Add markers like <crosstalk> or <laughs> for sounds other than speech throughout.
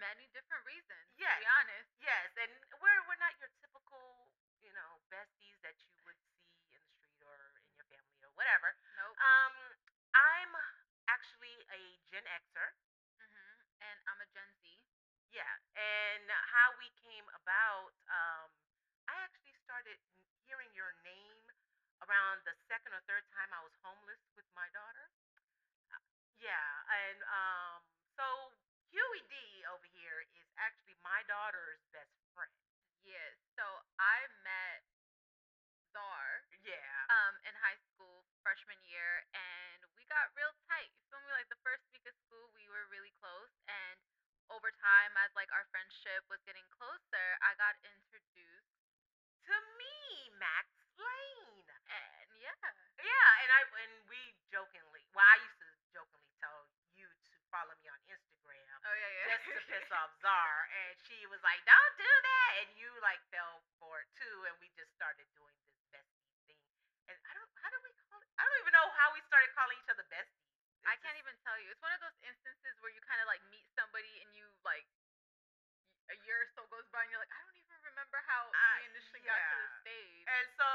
many different reasons. To Yes. be honest. Yes, and we're we're not your typical, you know, besties that you would see in the street or in your family or whatever. Nope. Um, I'm actually a Gen Xer. hmm And I'm a Gen Z. Yeah, and how we came about, um, I actually started hearing your name around the second or third time I was homeless with my daughter. Uh, Yeah, and um, so Huey D over here is actually my daughter's best friend. Yes. So I met Zar Yeah. um in high school freshman year, and we got real tight. You feel me? Like the first week of school, we were really close, and over time, as like our friendship was getting closer, I got introduced, To me, Max Lane. and yeah. Yeah, and I and we jokingly, well, I used to jokingly tell you to follow me on Instagram. Oh yeah, yeah. just to piss off <laughs> Czar. And she was like, "Don't do that," and you like fell for it too. And we just started doing this bestie thing. And I don't, how do we call it? I don't even know how we started calling each other besties. I can't just- even tell you. It's one of those instances where you kind of like meet somebody and you like a year or so goes by and you're like, I don't even remember how Uh, we initially got to this yeah. stage. And so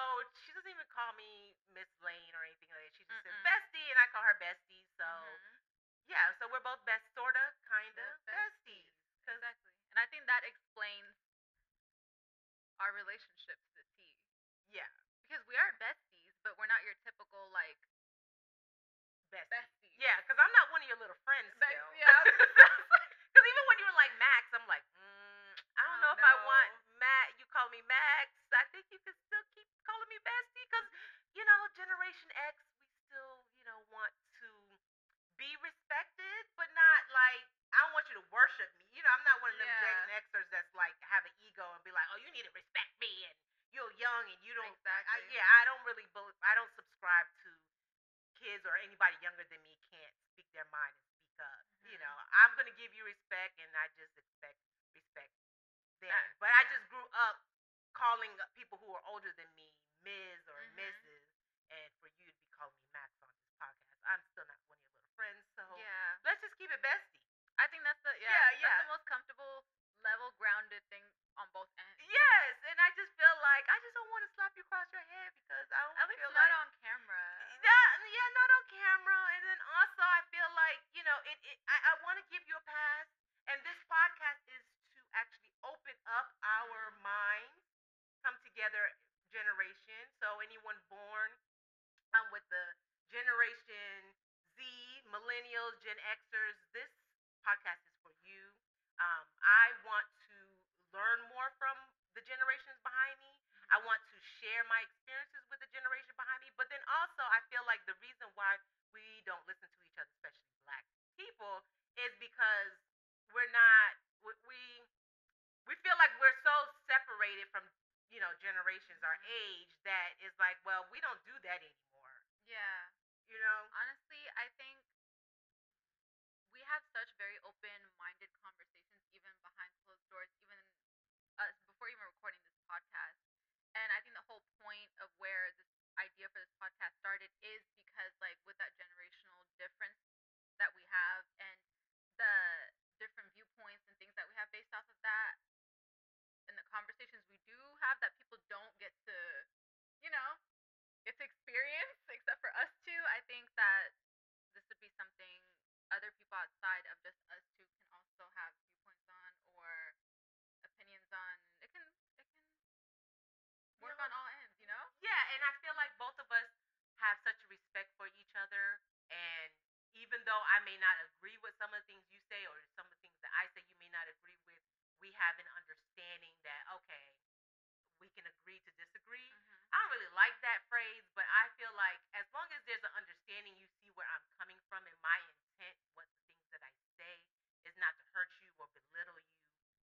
she doesn't even call me Miss Lane or anything like that. She just says Mm-mm. bestie, and I call her bestie. So Mhm. Yeah, so we're both best, sorta, kinda besties. 'Cause- exactly. And I think that explains our relationship to the T. yeah, Because we are besties, but we're not your typical like bestie. besties. Yeah, because I'm not one of your little friends Bes- still. yeah, I was gonna say. Because <laughs> even when you were like Max, I'm like, mm, I don't Oh, know if I want Matt. You call me Max. I think you can still keep calling me bestie because, you know, Generation X, we still, you know, want to be respected, but not like, I don't want you to worship me. You know, I'm not one of them Gen Yeah. Xers that's like have an ego and be like, oh, you need to respect me and you're young and you don't. I, yeah, I don't really, bel- I don't subscribe to kids or anybody younger than me can't speak their mind and speak up. You Mhm. know, I'm gonna give you respect, and I just expect respect them. Back, But I just grew up calling people who are older than me Ms. or Mhm. Mrs. And for you to be calling me Max on this podcast, I'm still not one of your little friends. So Yeah. Let's just keep it bestie. I think that's the yeah, Yeah, that's the most comfortable, level grounded thing on both ends. Yes, and I just feel like I just don't want to slap you across your head because I don't At least feel not like on camera. Yeah, yeah, not on camera. And then also, I feel like you know, it. it I, I want to give you a pass, and this podcast is to actually open up our Mhm. minds, come together generation. So anyone born um with the Generation Z, Millennials, Gen Xers, this podcast is for you. Um, I want to learn more from the generations behind me. I want to share my experiences with the generation behind me, but then also I feel like the reason why we don't listen to each other, especially black people, is because we're not we we, feel like we're so separated from you know generations our Mhm. age have an understanding that okay, we can agree to disagree. Mm-hmm. I don't really like that phrase, but I feel like as long as there's an understanding, you see where I'm coming from and my intent, what the things that I say is not to hurt you or belittle you,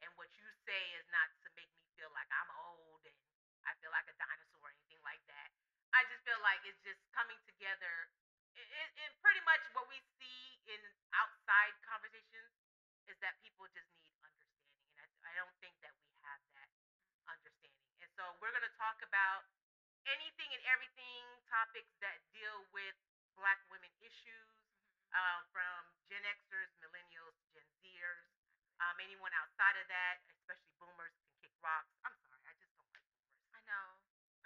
and what you say is not to make me feel like I'm old and I feel like a dinosaur or anything like that. I just feel like it's just coming together. And pretty much what we see in outside conversations is that people just need I, don't think that we have that understanding. And so we're gonna talk about anything and everything topics that deal with Black women issues, uh, from Gen Xers, millennials, Gen Zers, um, anyone outside of that, especially boomers can kick rocks. I'm sorry, I just don't like boomers. I know.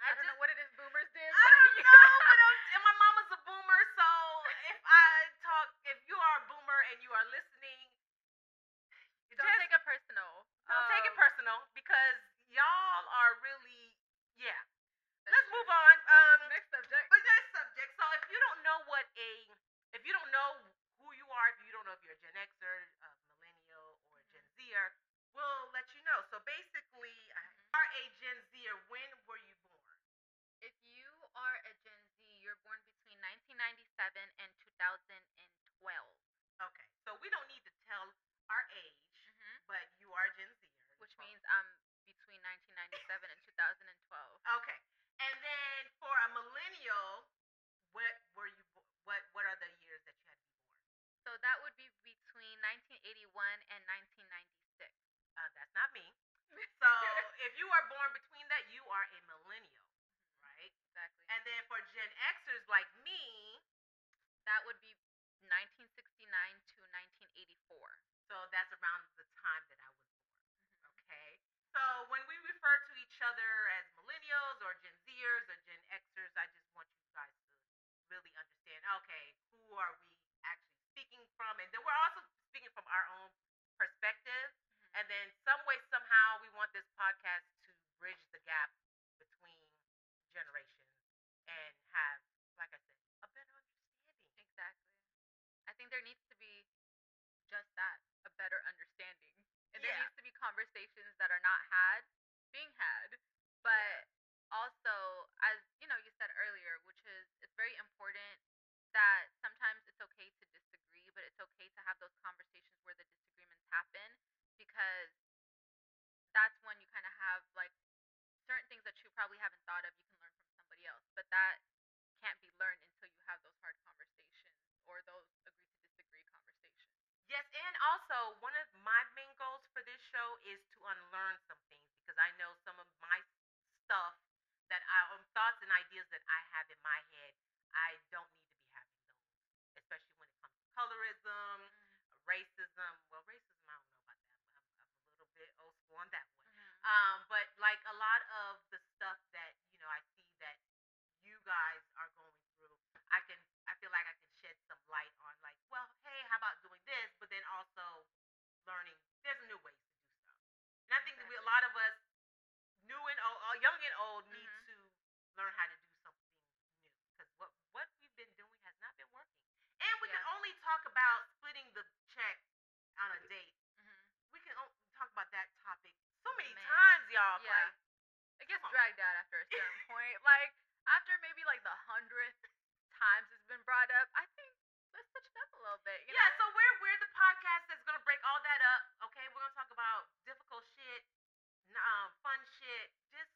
I, I, don't just, know what it is boomers did. I don't <laughs> know, but I'm, and my mama's a boomer, so if I talk, if you are a boomer and you are listening, Don't just take it personal. Don't take it personal because y'all are really, yeah. Let's move on. Um, Next subject. but next subject. So if you don't know what a, if you don't know who you are, if you don't know if you're a Gen Xer, a millennial, or a Gen Zer, we'll let you know. So basically, Mhm. are a Gen Zer. When were you born? If you are a Gen Z, you're born between 1997 and 2012, Okay, so we don't need to tell our age, hmm but you are Gen Zer, which means I'm between 1997 and 2012. okay. And then for a millennial, what were you? bo- What What are the years that you had to be born? So that would be between 1981 and 1996. Uh, that's not me. <laughs> So if you are born between that, you are a millennial, right? exactly. And then for Gen Xers like me, that would be 1969 to 1984. so that's around the time that I was born. Mhm. Okay. So when we refer to each other as millennials or Gen Zers or Gen Xers, I just want you guys to really understand. Okay, who are we actually speaking from? And then we're also speaking from our own perspective. Mhm. And then some way, somehow, we want this podcast to bridge the gap between generations and have, like I said, a better understanding. Exactly. I think there needs to be just that, a better understanding. And there Yeah. needs to be conversations that are not had being had. But also, as you know, you said earlier, which is it's very important that sometimes it's okay to disagree, but it's okay to have those conversations where the disagreements happen because that's when you kind of have like certain things that you probably haven't thought of you can learn from somebody else but that can't be learned until you have those hard conversations or those agree to disagree conversations Yes, and also one of my main goals for this show is to unlearn some things because I know some of my stuff that I um, thoughts and ideas that I have in my head, I don't need to be having those, especially when it comes to colorism. Well, racism, I don't know about that. I'm, I'm a little bit old school on that one. Um, but like a lot of the stuff that you know I see that you guys are going through, I can I feel like I can shed some light on like, well, hey, how about doing this? But then also learning there's a new ways to do stuff. And I think that we, a Exactly. lot of us, new and old, uh, young and old, need Mhm. to learn how to do something new because what what we've been doing has not been working. And we can Yeah. only talk about splitting the check on a date. hmm We can o- talk about that topic so many Y'all. Yeah. Like, it gets dragged out after a certain <laughs> point like after maybe like the hundredth times it's been brought up i think let's switch it up a little bit you yeah, know? so we're we're the podcast that's gonna break all that up. Okay, we're gonna talk about difficult shit, um, fun shit, just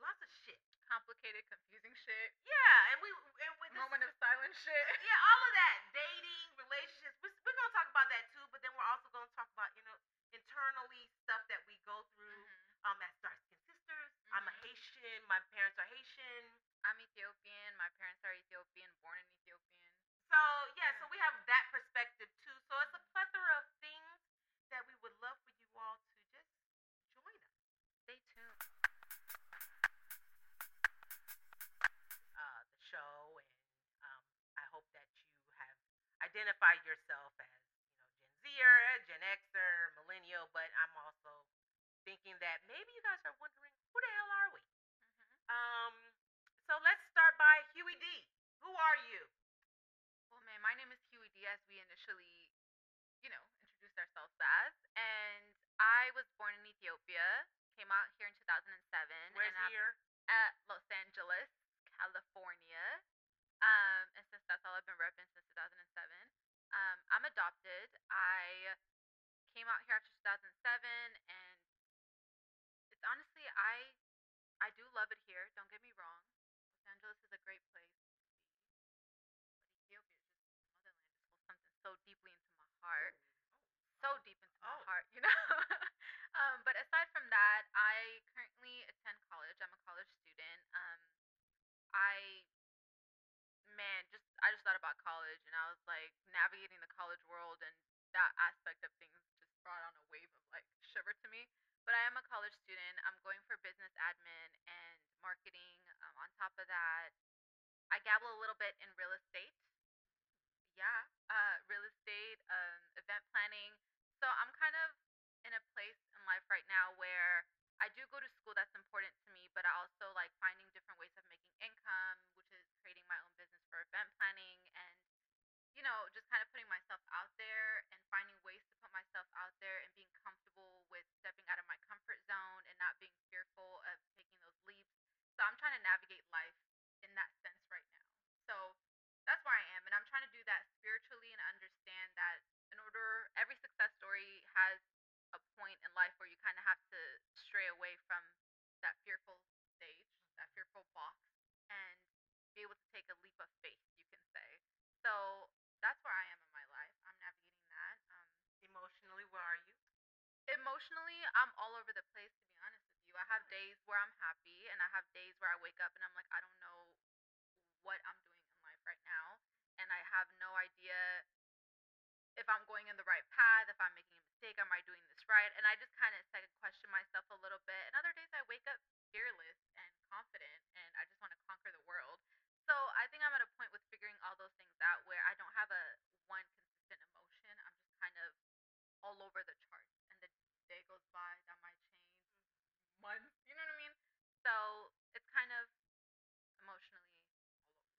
lots of shit. complicated confusing shit Yeah, and we and with this, moment of silence shit yeah, all of that dating, relationships. We're, we're gonna talk about that too, but then we're also gonna talk about you know internally stuff that we go through. Mhm. Um, as dark skinned sisters, I'm a Mhm. Haitian. My parents are Haitian. i'm ethiopian my parents are ethiopian born in ethiopian So yeah, so we have that perspective too. So it's a plethora of things that we would love for you all to just join us. stay tuned Uh, the show, and um, I hope that you have identified yourself as you know Gen Zer, Gen Xer, Millennial. But I'm also thinking that maybe you guys are wondering who the hell are we? hmm Um, so let's start by Huey D. Who are you? My name is Huey D, as we initially, you know, introduced ourselves as. And I was born in Ethiopia, came out here in 2007. Where's and here? at Los Angeles, California. Um, and since that's all I've been repping since 2007. Um, I'm adopted. I came out here after 2007, and it's honestly, I I do love it here. Don't get me wrong. Los Angeles is a great place. deeply into my heart Oh, so oh, deep into my oh. heart, you know. <laughs> um, but aside from that, I currently attend college. I'm a college student. Um, I man, just I just thought about college and I was like navigating the college world and that aspect of things just brought on a wave of like shiver to me. But I am a college student. I'm going for business admin and marketing. Um, on top of that, I dabble a little bit in real estate yeah, uh, real estate, um, event planning. So I'm kind of in a place in life right now where I do go to school. That's important to me, but I also like finding different ways of making income, which is creating my own business for event planning and you know, just kind of putting myself out there and finding ways to put myself out there and being comfortable with stepping out of my comfort zone and not being fearful of taking those leaps. So I'm trying to navigate life in that sense right now. So that's where I am. And I'm trying to do that spiritually and understand that every success story has a point in life where you kind of have to stray away from that fearful stage, that fearful box, and be able to take a leap of faith, you can say. So that's where I am in my life. I'm navigating that. Um, Emotionally, where are you? emotionally, I'm all over the place, to be honest with you. I have days where I'm happy, and I have days where I wake up and I'm like, I don't know what I'm doing in life right now. And I have no idea if I'm going in the right path, if I'm making a mistake, am I doing this right? And I just kind of second question myself a little bit. And other days I wake up fearless and confident and I just want to conquer the world. So I think I'm at a point with figuring all those things out where I don't have a one consistent emotion. I'm just kind of all over the charts. And the day goes by, that might change mm-hmm. months. You know what I mean? So it's kind of emotionally all over the place.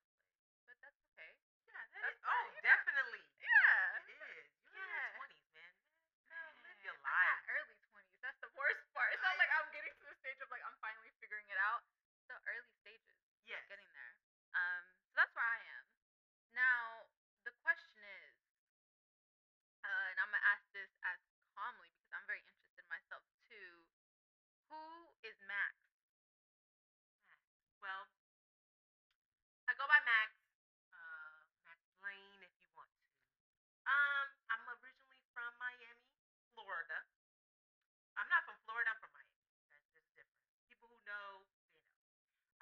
But that's okay. Yeah, that That's is. Oh, fine, yeah. definitely. Yeah. It is. You're in Yeah. your twenties, man. Go live your Man, I life. got early twenties. That's the worst part. It's not like I'm getting to the stage of like I'm finally figuring it out. The early stages, Yes. I'm getting there. Um, so that's where I am. Now the question is, uh, and I'm gonna ask this as calmly because I'm very interested in myself too. Who is Max? Well, I go by Max. Uh, Max Lane, if you want to. Um, I'm originally from Miami, Florida. I'm not from Florida. I'm from Miami. That's just different. People who know, they know.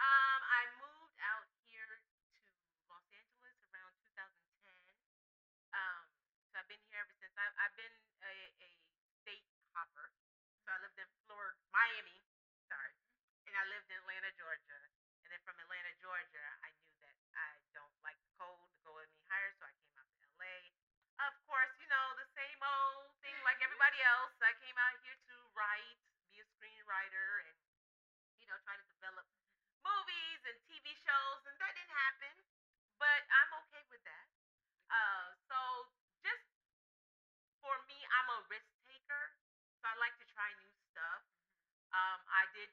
Um, I moved out here to Los Angeles around 2010. Um, so I've been here ever since. I, I've been a, a state hopper. So I lived in Florida, Miami, sorry, and I lived in Atlanta, Georgia. And then from Atlanta, Georgia, I knew that I don't like the cold to go any higher, so I came out to LA. Of course, you know, the same old thing like everybody else. I came out here to write, be a screenwriter, and, you know, try to develop movies and TV shows, and that didn't happen. But I'm okay with that. Uh, so just for me, I'm a risk taker, so I like to try new stuff. Um,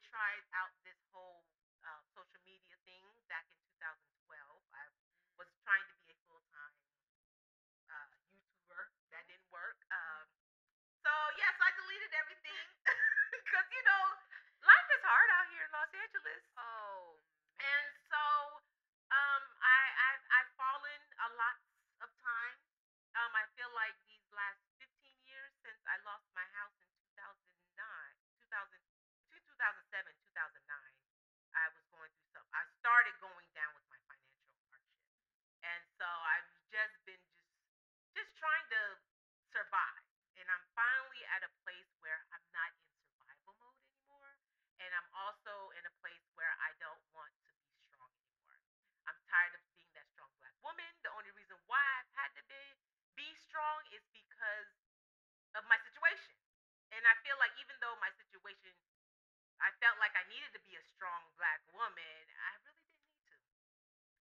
Try out this whole uh, social media thing back in 2012. I was trying to be a full time uh, YouTuber. That didn't work. Um, so yes, I deleted everything <laughs> because you know life is hard out here in Los Angeles. Oh And man. so, um, I I've I've fallen a lot of time. Um, I feel like these last 15 years since I lost my house in 2009, 2000, between 2007 2009, I was going through some. I started going down with my financial hardship, and so I've just been just just trying to survive. And I'm finally at a place where I'm not in survival mode anymore and I'm also in a place where I don't want to be strong anymore. I'm tired of being that strong black woman. The only reason why I've had to be be strong is because of my situation. And I feel like even though my situation I felt like I needed to be a strong black woman, I really didn't need to.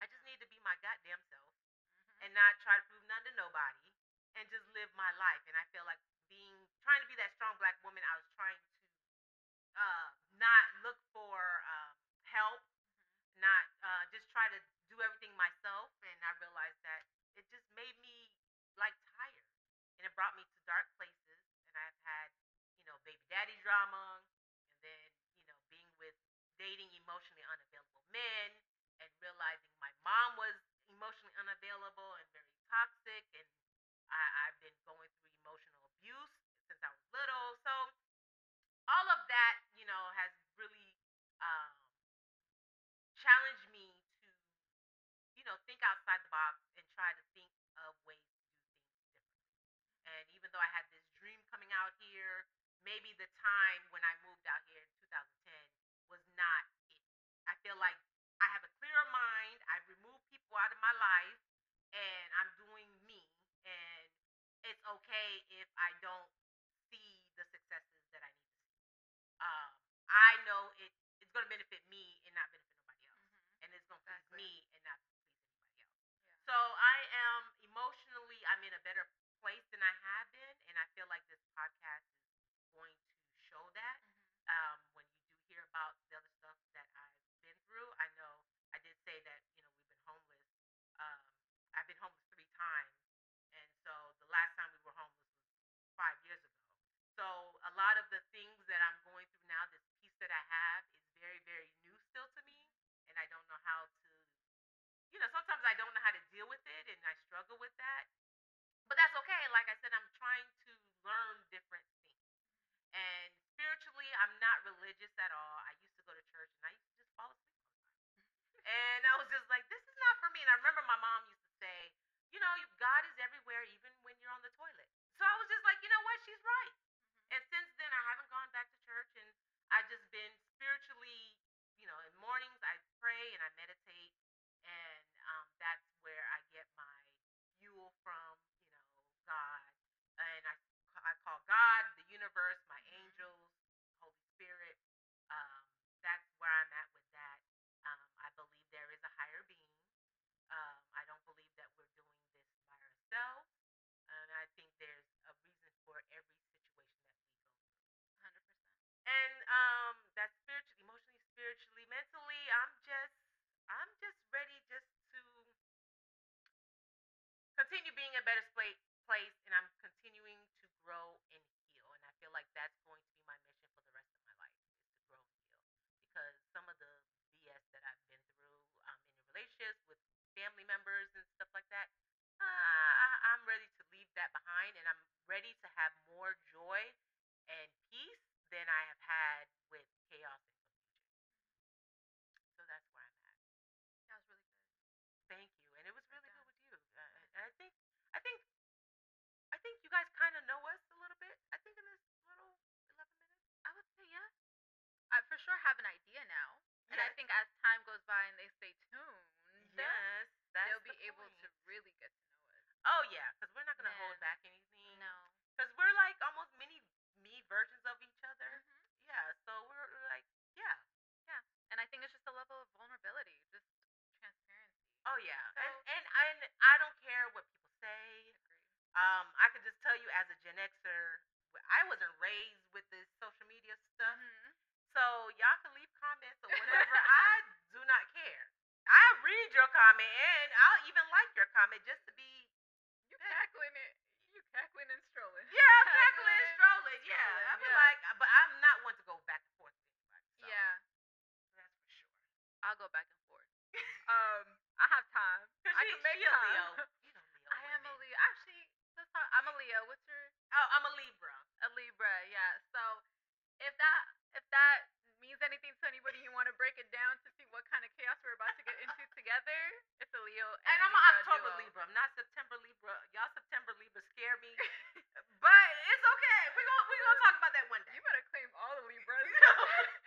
I just need to be my goddamn self Mhm. and not try to prove nothing to nobody and just live my life. And I feel like being trying to be that strong black woman, I was trying to uh, not look help, not uh, just try to do everything myself. And I realized that it just made me like tired, and it brought me to dark places. And I've had, you know, baby daddy drama, and then you know, being with dating emotionally unavailable men, and realizing my mom was emotionally unavailable and very toxic, and I, I've been going through emotional abuse since I was little. So all of that, you know, has really um, challenged me to, you know, think outside the box and try to think of ways to do things differently. And even though I had this dream coming out here, maybe the time when I moved out here in 2010 was not it. I feel like I have a clearer mind. I've removed people out of my life and I'm doing me. And it's okay if I don't see the successes that I need to see. Um, I know it, it's going to benefit me and not benefit nobody else. Mhm. And it's going to please Exactly. me and not please anybody else. Yeah. So I am emotionally, I'm in a better place than I have been, and I feel like this podcast is going to show that. Mhm. Um, when you do hear about the other stuff that I've been through, I know I did say that you know we've been homeless. Um, I've been homeless three times, and so the last time we were homeless was five years ago. So a lot of the things that I'm going through now, this peace that I have, is very, very new still to me, and I don't know how to you know, sometimes I don't know how to deal with it and I struggle with that. But that's okay. Like I said, I'm trying to learn different things. And spiritually, I'm not religious at all. I used to go to church and I used to just fall asleep all the time. And I was just like, this is not for me. And I remember my mom used to say, you know, God is everywhere, even when you're on the toilet. So I was just like, you know what? She's right. And since then, I haven't gone back to church and I've just been spiritually, you know, in mornings I pray and I meditate. And um, that's where I get my fuel from, you know, God. And I, I call God, the universe, my angels, Holy Spirit. Um, that's where I'm at with that. Um, I believe there is a higher being. Um, I don't believe that we're doing this by ourselves. And I think there's a reason for every situation that we go through. Hundred percent. And um, that's spiritually, emotionally, spiritually, mentally. I'm just, I'm just ready just to continue being a better spa- place, and I'm continuing to grow and heal. And I feel like that's going to be my mission for the rest of my life is to grow and heal. Because some of the BS that I've been through um, in relationships with family members and stuff like that, uh, I'm ready to leave that behind, and I'm ready to have more joy and peace than I have had with chaos and confusion. So that's where I'm at. That was really good. Thank you, and it was really good with you. Uh, and I think, I think, I think you guys kind of know us a little bit. I think in this little eleven minutes. I would say yeah. I for sure have an idea now, and I think as time goes by and they stay tuned, Yes, they'll the be able to really get to know us. Oh yeah, because we're not gonna hold back anything. No. because we're like almost mini me versions of each other. Mhm. Yeah, so we're like, yeah. Yeah, and I think it's just a level of vulnerability, just transparency. Oh yeah, and So- and and I don't care what people say. Um, I could just tell you as a Gen Xer, I wasn't raised with this social media stuff. Mhm. So y'all can leave comments or whatever. <laughs> I do not care. I'll read your comment and I'll even like your comment just to be You Yeah. cackling it. You cackling and strolling. yeah, I'm <laughs> cackling and strolling. Yeah, strolling, I feel yeah. like, but I'm not one to go back and forth with anybody. So Yeah, that's for sure. I'll go back and forth. um, I have time. <laughs> I she, can make she time. Leo. <laughs> You know Leo. I am a. Leo. Actually, let's talk. I'm a Leo. What's your Oh, I'm a Libra. a Libra? Yeah. So if that if that means anything to anybody, you want to break it down to see what kind of chaos we're about to get into <laughs> together. It's a Leo and, And a I'm an October duo. Libra. I'm not September Libra. Y'all September Libra scare me. but it's okay. We're gonna we're gonna talk about that one day. You better claim all the Libras. <laughs> <laughs>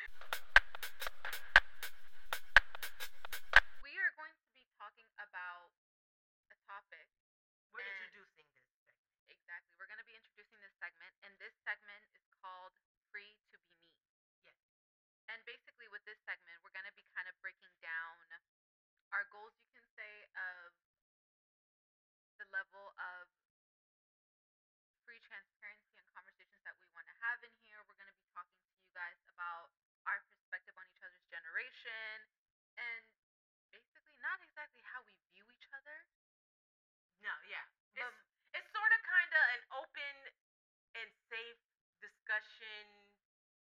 of free transparency and conversations that we want to have in here. We're going to be talking to you guys about our perspective on each other's generation and basically not exactly how we view each other. No, yeah. But It's it's sort of kind of an open and safe discussion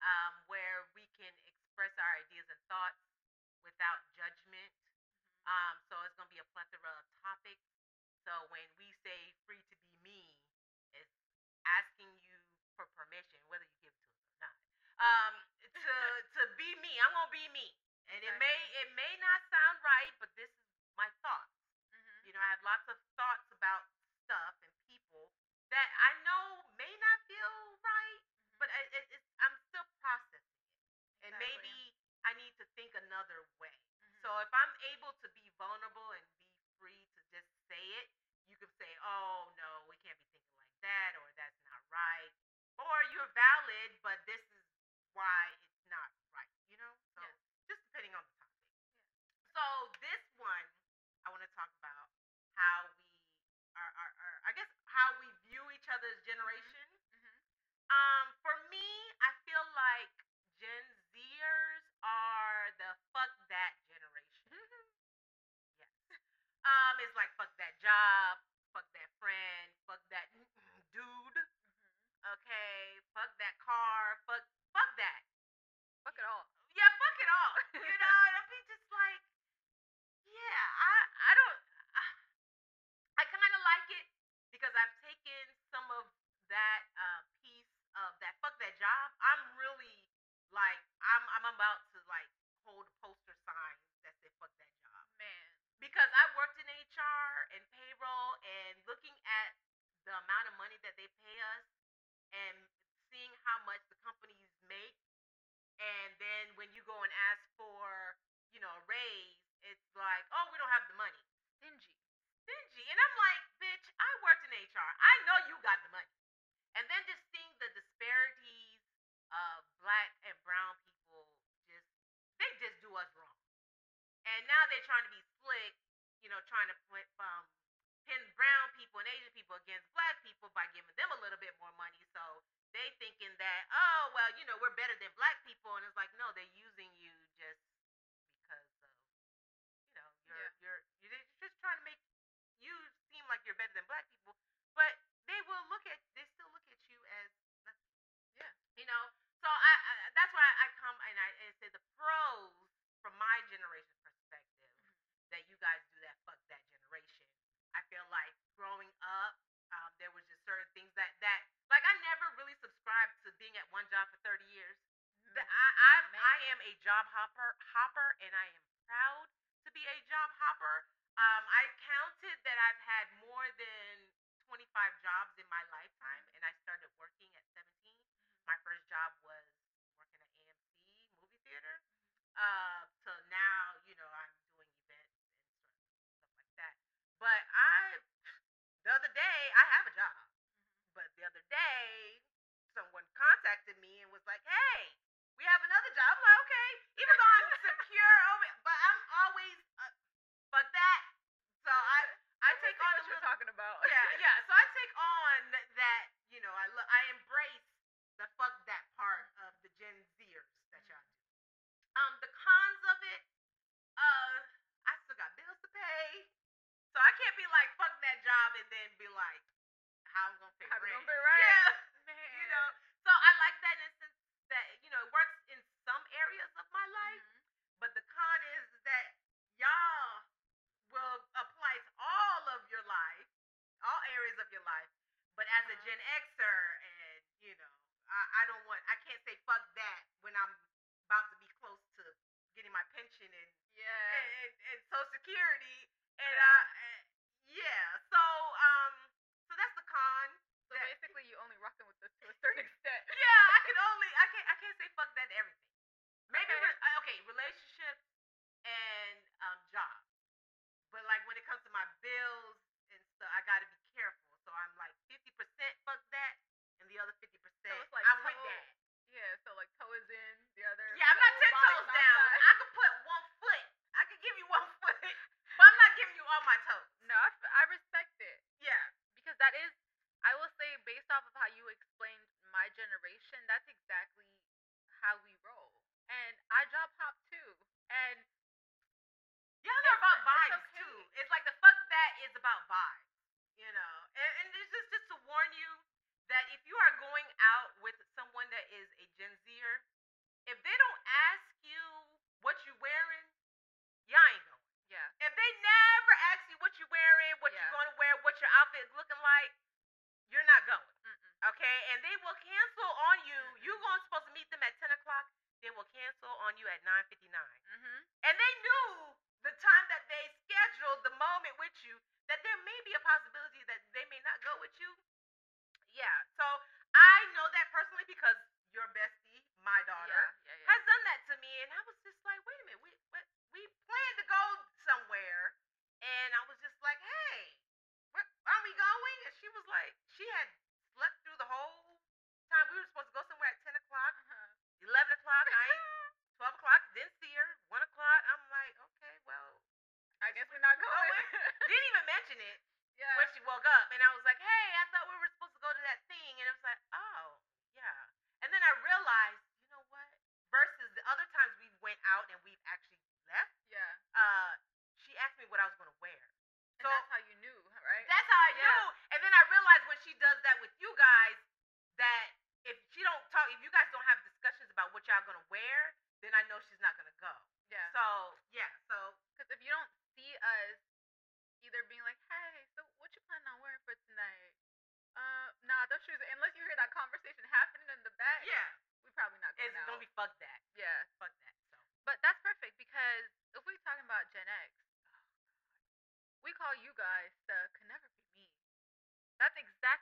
um, where we can express our ideas and thoughts without judgment. Um, so it's gonna be a plethora of topics. So when we say free to be me, it's asking you for permission, whether you give it to us or not, um, to to be me. I'm gonna be me, and exactly. it may it may not sound right, but this is my thoughts. Mm-hmm. You know, I have lots of thoughts about stuff and people that I know may not feel right, mm-hmm. but it, it, it's, I'm still processing it, exactly. and maybe I need to think another way. Mm-hmm. So if I'm able to be vulnerable you can say, "Oh no, we can't be thinking like that," or "That's not right," or "You're valid, but this is why it's not right." You know, so Yeah. just depending on the topic. So this one, I want to talk about how we are, are, are, I guess, how we view each other's generation. Mhm. Um, for me, I feel like Gen Zers are the fuck that generation. <laughs> yes. Um, it's like fuck that job, fuck that friend, fuck that dude. Mhm. Okay, fuck that car, fuck, fuck that. Fuck it all. Yeah, fuck it all. <laughs> You know, and I'll be just like, yeah, I, I don't, <sighs> I kind of like it because I've taken some of that uh, piece of that fuck that job. I'm really like, I'm, I'm about to like hold a poster sign that says fuck that job Man. because I worked in HR and payroll and looking at the amount of money that they pay us and seeing how much the companies make. And then when you go and ask for you know a raise it's like oh we don't have the money. Stingy. stingy and i'm like bitch i worked in hr i know you got the money. And then just seeing the disparities of black and brown people just they just do us wrong. And now they're trying to be slick know trying to put um pin brown people and asian people against black people by giving them a little bit more money so they thinking that oh well you know we're better than black people and it's like no they're using you just because of you know you're Yeah. you're you're just trying to make you seem like you're better than black people but they will look at they still look at you as. Yeah. you know so I, I that's why I come and I, and say the pros from my generation perspective that you guys do that fuck that generation I feel like growing up um, there was just certain things that that like I never really subscribed to being at one job for 30 years Mm-hmm. the- I, I, I Man. am a job hopper, hopper, and I am proud to be a job hopper. Um, I counted that I've had more than 25 jobs in my lifetime, and I started working at 17. My first job was working at AMC movie theater. Uh, so now, you know, I'm doing events and stuff like that. But I, the other day, I have a job. But the other day, someone contacted me and was like, "Hey, we have another job." I'm like, "Okay," even though I'm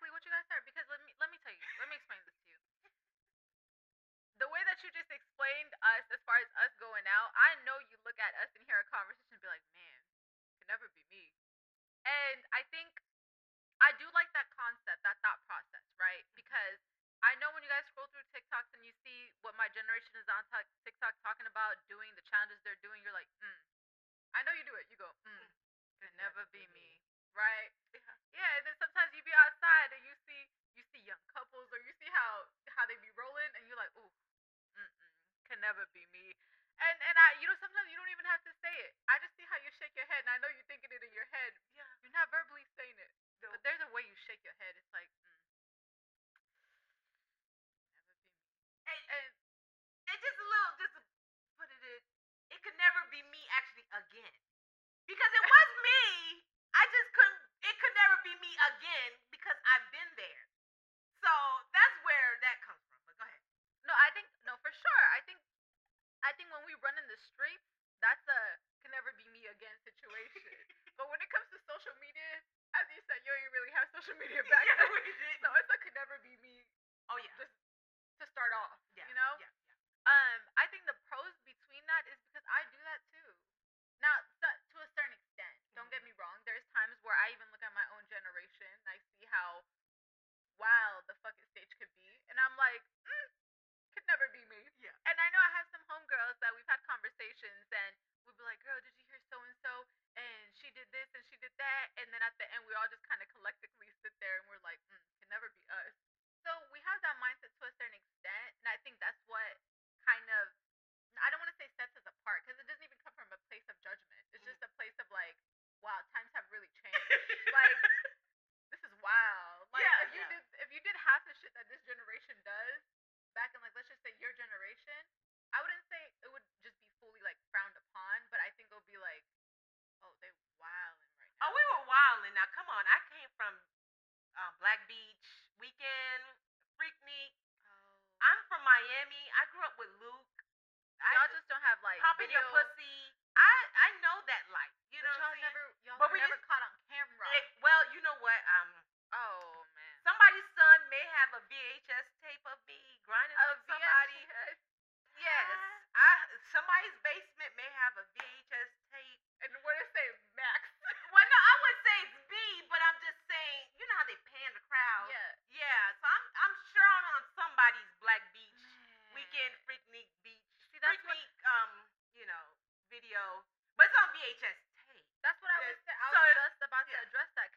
exactly what you guys are. Because let me let me tell you, let me explain this to you. The way that you just explained us as far as us going out, I know you look at us and hear a conversation and be like, man, can never be me. And I think I do like that concept, that thought process, right? Because I know when you guys scroll through TikToks and you see what my generation is on TikTok talking about, doing the challenges they're doing, you're like, mm. I know you do it. You go, mm, can never be me, right? Yeah. <laughs> Yeah, and then sometimes you be outside and you see you see young couples or you see how how they be rolling and you're like, ooh, mm-mm, can never be me. And and I, you know, sometimes you don't even have to say it. I just see how you shake your head, and I know you're thinking it in your head. yeah. You're not verbally saying it, No. but there's a way you shake your head. It's like, mm, never be me. And, And and just a little, just to put it in, it could never be me actually again. Because it was me. I just couldn't, it could never be me again because I've been there. So that's where that comes from. But go ahead. no, I think no for sure. I think I think when we run in the streets, that's a can never be me again situation. but when it comes to social media, as you said, you ain't really have social media back Yeah, then. we did. So it's a could never be me Oh, yeah. just to start off. yeah. You know? Yeah. yeah. Um, I think the pros between that is because I do that too. Now, so- to a certain extent, don't get me wrong. There's times where I even look at my own generation. And I see how wild the fucking stage could be, and I'm like, mm, could never be me. Yeah. And I know I have some homegirls that we've had conversations, and we'd be like, girl, did you hear so and so? And she did this and she did that, and then at the end, we all just kind of collectively sit there and we're like, mm, can never be us. So we have that mindset to a certain extent, and I think that's what kind of I don't want to say sets us apart because it doesn't even come from a place of judgment. It's just a place of like, wow, times have really changed. like this is wild. Like Yeah, if you yeah. did if you did half the shit that this generation does back in like let's just say your generation, I wouldn't say it would just be fully like frowned upon, but I think it'll be like, oh, they wilding right now. Oh, we were wilding. Now, come on. I came from uh, Black Beach, Weekend, Freaknik. Oh. I'm from Miami. I grew up with Luke. I y'all just don't have like popping video, your pussy. I I know that life. You but know y'all never y'all But were we never just- caught on camera. It- well, you know what? Um, oh man. somebody's son may have a VHS tape of me grinding Oh, up somebody. VHS. Yes. I somebody's basement may have a VHS tape. And what did it say? Max. Well, no, I wouldn't say it's B, but I'm just saying. You know how they pan the crowd. Yeah. Yeah. So I'm I'm sure I'm on somebody's Black Beach weekend Freaknik Beach. See, that's what, Freaknik um you know video, but it's on VHS tape. that's what I was Yeah. I was it's- just about to address that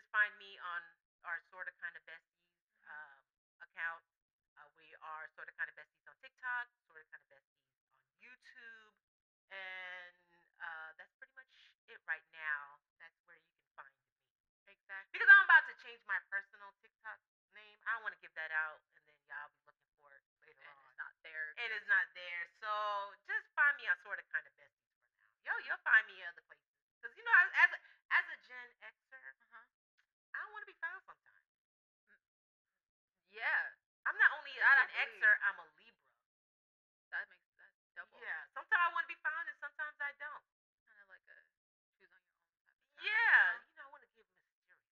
just find me on our sort of kind of besties um, account. Uh, we are sort of kind of besties on TikTok, sort of kind of besties on YouTube, and uh, that's pretty much it right now. That's where you can find me. Exactly. Because I'm about to change my personal TikTok name. I don't want to give that out, and then y'all be looking for it later and on. it's not there. It is not there, so just find me on sort of kind of besties for now. Yo, you'll find me other places. Cause you know, as as a, as a Gen Uh-huh. I don't want to be found sometimes. Mm, mm, mm. Yeah, I'm not only a That I Xer, I'm a Libra. that makes that double. Yeah, sometimes I want to be found, and sometimes I don't. Kind of like a choose on your own type of time, Yeah, you know? you know, I want to give mysterious.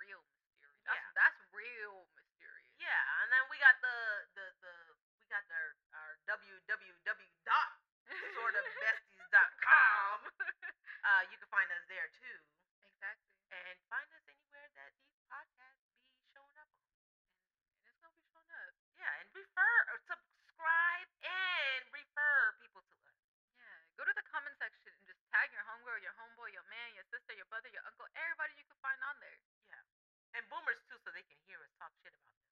Real mysterious. That's Yeah. that's real mysterious. Yeah, and then we got the the the we got our our www dot sort of besties dot com. Uh, you can find us there too, exactly. and find us anywhere that these podcasts be showing up on. And it's gonna be showing up. Yeah, and refer or subscribe and refer people to us. Yeah. Go to the comment section and just tag your homegirl, your homeboy, your man, your sister, your brother, your uncle, everybody you can find on there. And boomers too, so they can hear us talk shit about them.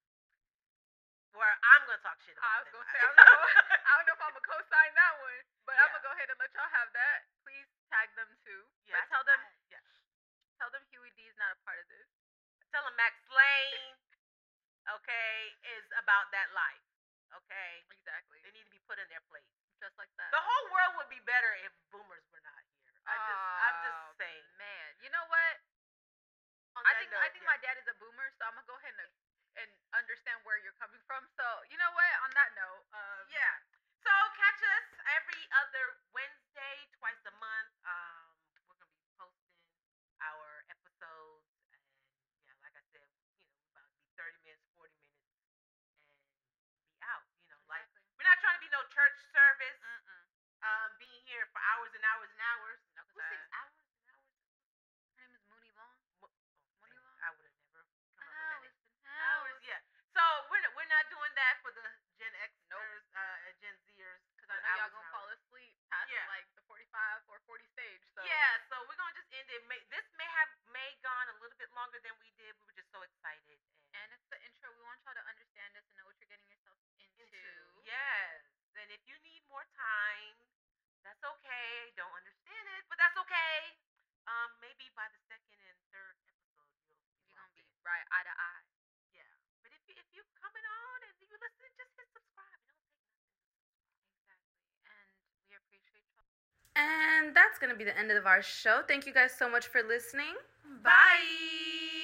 Where I'm gonna talk shit about I was them. gonna say, I'm not gonna- I don't know if I'm gonna co-sign that one, but I'm Yeah. gonna go ahead and let y'all have that. Please tag them too. yeah, but I tell think them, I- yeah. tell them Huey D is not a part of this. Tell them Max Lane, okay, is about that life. Okay, Exactly. they need to be put in their place. Just like that. The whole world would be better if boomers were not here. I just, I'm Oh, just saying. Man, you know what? On I that think I note, think yeah. my dad is a boomer, so I'm gonna go ahead and and understand where you're coming from. So you know what? On that note, um, Yeah. So catch us every other Wednesday, twice a month. Um, we're gonna be posting our episodes, and yeah, like I said, you know, about to be thirty minutes, forty minutes, and be out. You know, like exactly. we're not trying to be no church service. Mm-mm. Um, being here for hours and hours and hours. No, Who sings hours and hours? Her name is Muni Long. Mo- Money dang, Long? I would have never come up with that. name. Hours Hours, hours. yeah. So we're not, we're not doing that for the Gen Xers, Nope. uh, Gen Zers, Because I know y'all gonna fall asleep past Yeah. like the 45 or 40 stage. So Yeah, so we're gonna just end it. May, this may have may gone a little bit longer than we did. We were just so excited. And it's the intro. We want y'all to understand this and know what you're getting yourself into. into yes. And if you need more time, that's okay. Don't understand it, but that's okay. Um, maybe by the second and third episode, you'll be You're gonna be in. right eye to eye. Yeah, but if you if you coming on and you listen, just hit subscribe. It don't take nothing. Exactly. And we appreciate y'all. And that's going to be the end of our show. Thank you guys so much for listening. Bye.